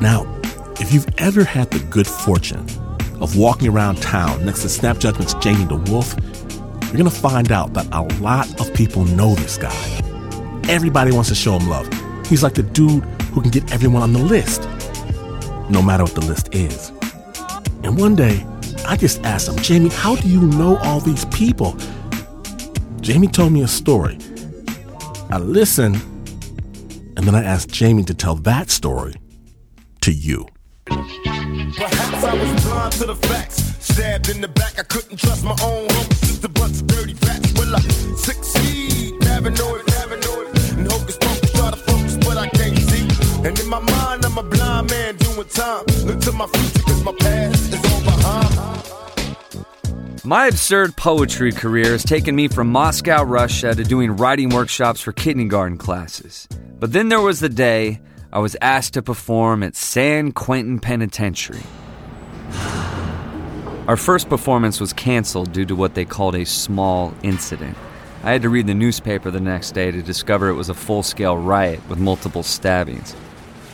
Now, if you've ever had the good fortune of walking around town next to Snap Judgment's Jamie the Wolf, you're gonna find out that a lot of people know this guy. Everybody wants to show him love. He's like the dude who can get everyone on the list, no matter what the list is. And one day, I just asked him, Jamie, how do you know all these people? Jamie told me a story. I listened, and then I asked Jamie to tell that story to you. Perhaps I was blind to the facts. Stabbed in the back, I couldn't trust my own hope. Just a bunch of dirty facts. Will I succeed? Paranoid, paranoid. And hocus pocus, try to focus, but I can't see. And in my mind, I'm a blind man doing time. Look to my future, cause my past is all behind. My absurd poetry career has taken me from Moscow, Russia to doing writing workshops for kindergarten classes. But then there was the day I was asked to perform at San Quentin Penitentiary. Our first performance was canceled due to what they called a small incident. I had to read the newspaper the next day to discover it was a full scale riot with multiple stabbings.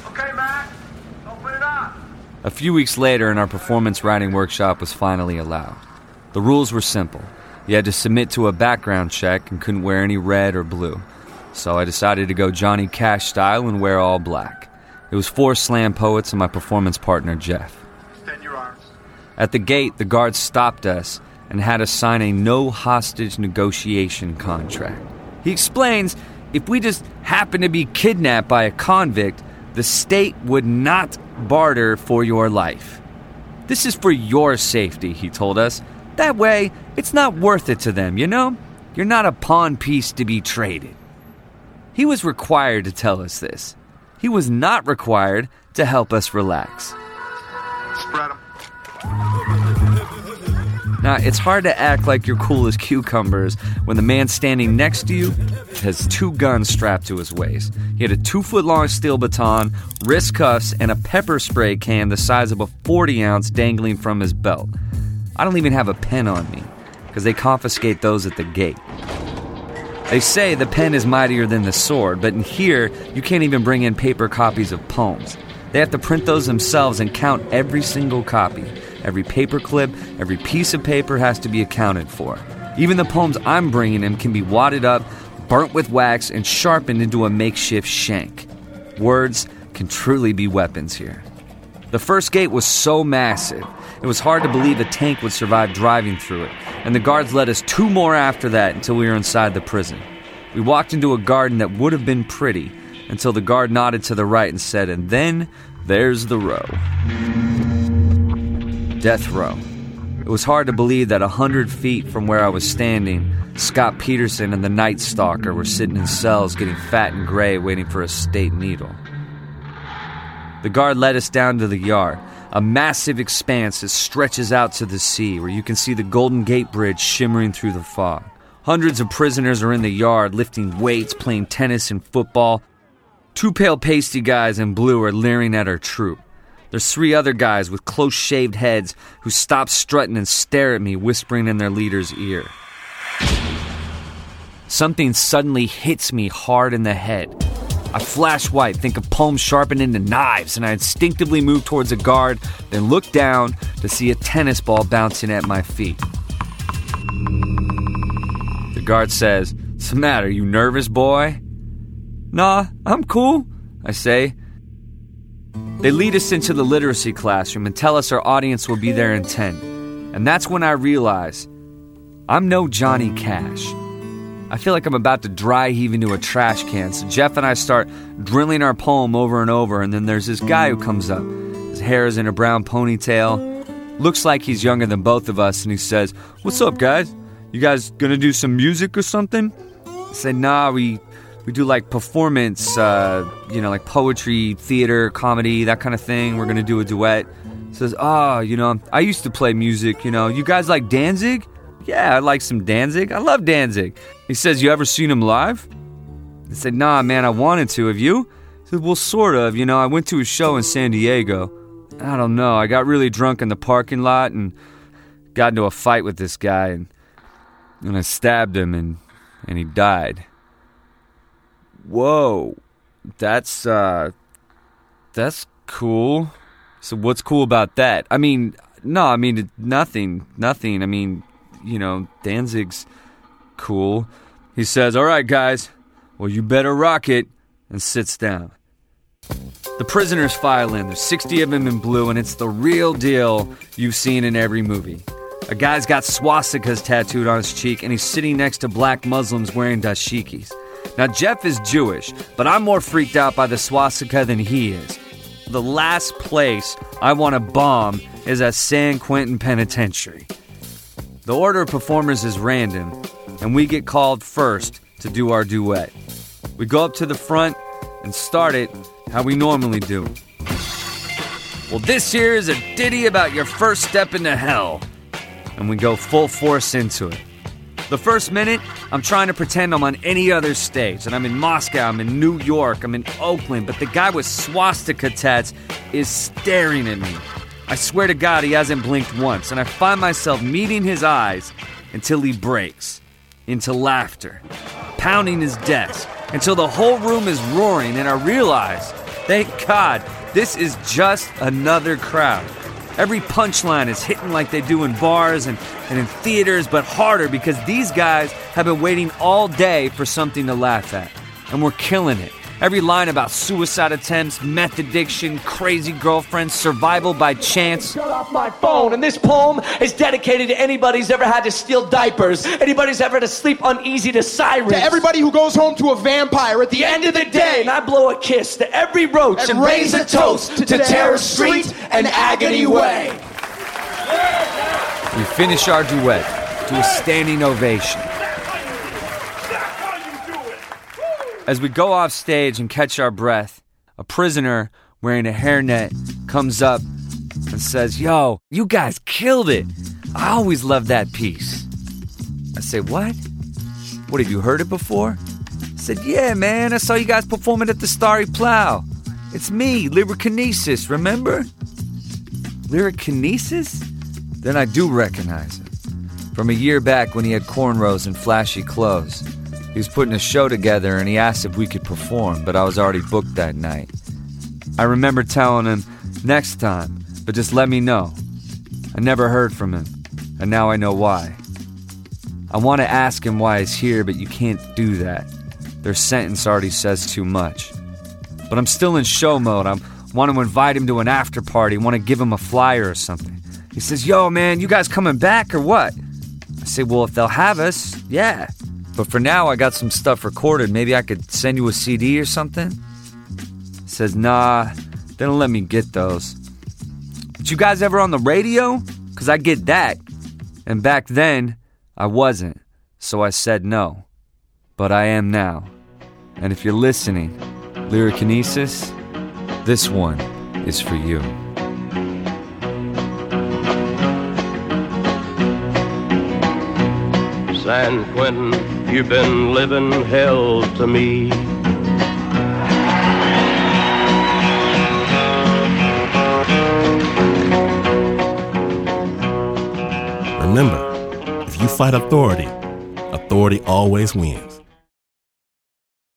Okay, Matt, open it up. A few weeks later, and our performance writing workshop was finally allowed. The rules were simple. You had to submit to a background check and couldn't wear any red or blue. So I decided to go Johnny Cash style and wear all black. It was four slam poets and my performance partner, Geoff. Extend your arms. At the gate, the guards stopped us and had us sign a no hostage negotiation contract. He explains if we just happen to be kidnapped by a convict, the state would not barter for your life. This is for your safety, he told us. That way, it's not worth it to them, you know? You're not a pawn piece to be traded. He was required to tell us this. He was not required to help us relax. Now, it's hard to act like you're cool as cucumbers when the man standing next to you has two guns strapped to his waist. He had a two foot long steel baton, wrist cuffs, and a pepper spray can the size of a 40 ounce dangling from his belt. I don't even have a pen on me because they confiscate those at the gate. They say the pen is mightier than the sword, but in here, you can't even bring in paper copies of poems. They have to print those themselves and count every single copy. Every paper clip, every piece of paper has to be accounted for. Even the poems I'm bringing him can be wadded up, burnt with wax, and sharpened into a makeshift shank. Words can truly be weapons here. The first gate was so massive, it was hard to believe a tank would survive driving through it, and the guards led us two more after that until we were inside the prison. We walked into a garden that would have been pretty until the guard nodded to the right and said, And then there's the row. Death row. It was hard to believe that a hundred feet from where I was standing, Scott Peterson and the Night Stalker were sitting in cells getting fat and gray waiting for a state needle. The guard led us down to the yard, a massive expanse that stretches out to the sea where you can see the Golden Gate Bridge shimmering through the fog. Hundreds of prisoners are in the yard lifting weights, playing tennis and football. Two pale pasty guys in blue are leering at our troop. There's three other guys with close shaved heads who stop strutting and stare at me, whispering in their leader's ear. Something suddenly hits me hard in the head. I flash white, think of poems sharpened into knives, and I instinctively move towards a guard, then look down to see a tennis ball bouncing at my feet. The guard says, What's the matter, you nervous boy? Nah, I'm cool, I say. They lead us into the literacy classroom and tell us our audience will be there in 10. And that's when I realize I'm no Johnny Cash. I feel like I'm about to dry heave into a trash can, so Geoff and I start drilling our poem over and over, and then there's this guy who comes up. His hair is in a brown ponytail, looks like he's younger than both of us, and he says, What's up, guys? You guys gonna do some music or something? I said, Nah, we we do like performance, uh, you know, like poetry, theater, comedy, that kind of thing. We're gonna do a duet. Says, oh, you know, I used to play music. You know, you guys like Danzig? Yeah, I like some Danzig. I love Danzig. He says, you ever seen him live? I said, nah, man, I wanted to. Have you? He said, well, sort of. You know, I went to a show in San Diego. I don't know. I got really drunk in the parking lot and got into a fight with this guy, and and I stabbed him, and and he died. Whoa, that's uh, that's cool. So what's cool about that? I mean, no, I mean nothing, nothing. I mean, you know, Danzig's cool. He says, "All right, guys, well, you better rock it," and sits down. The prisoners file in. There's 60 of them in blue, and it's the real deal you've seen in every movie. A guy's got swastikas tattooed on his cheek, and he's sitting next to black Muslims wearing dashikis. Now, Geoff is Jewish, but I'm more freaked out by the swastika than he is. The last place I want to bomb is at San Quentin Penitentiary. The order of performers is random, and we get called first to do our duet. We go up to the front and start it how we normally do. Well, this here is a ditty about your first step into hell, and we go full force into it. The first minute, I'm trying to pretend I'm on any other stage, and I'm in Moscow, I'm in New York, I'm in Oakland, but the guy with swastika tats is staring at me. I swear to God, he hasn't blinked once, and I find myself meeting his eyes until he breaks into laughter, pounding his desk until the whole room is roaring, and I realize, thank God, this is just another crowd. Every punchline is hitting like they do in bars and, and in theaters, but harder because these guys have been waiting all day for something to laugh at. And we're killing it. Every line about suicide attempts, meth addiction, crazy girlfriends, survival by chance. Shut off my phone. And this poem is dedicated to anybody who's ever had to steal diapers, anybody who's ever had to sleep uneasy to sirens. To everybody who goes home to a vampire at the, the end of the day, and I blow a kiss to every roach and, and raise a toast to, to Terror Street and Agony Way. We finish our duet to a standing ovation. As we go off stage and catch our breath, a prisoner wearing a hairnet comes up and says, Yo, you guys killed it. I always loved that piece. I say, What? What, have you heard it before? I said, Yeah, man, I saw you guys performing at the Starry Plough. It's me, Lyrikinesis, remember? Lyrikinesis? Then I do recognize him. From a year back when he had cornrows and flashy clothes. He was putting a show together and he asked if we could perform, but I was already booked that night. I remember telling him, next time, but just let me know. I never heard from him, and now I know why. I want to ask him why he's here, but you can't do that. Their sentence already says too much. But I'm still in show mode. I want to invite him to an after party, want to give him a flyer or something. He says, Yo, man, you guys coming back or what? I say, Well, if they'll have us, yeah. But for now, I got some stuff recorded. Maybe I could send you a CD or something? Says, nah, they don't let me get those. But you guys ever on the radio? Because I get that. And back then, I wasn't. So I said no. But I am now. And if you're listening, Lyrikinesis, this one is for you. San Quentin You've been living hell to me. Remember, if you fight authority, authority always wins.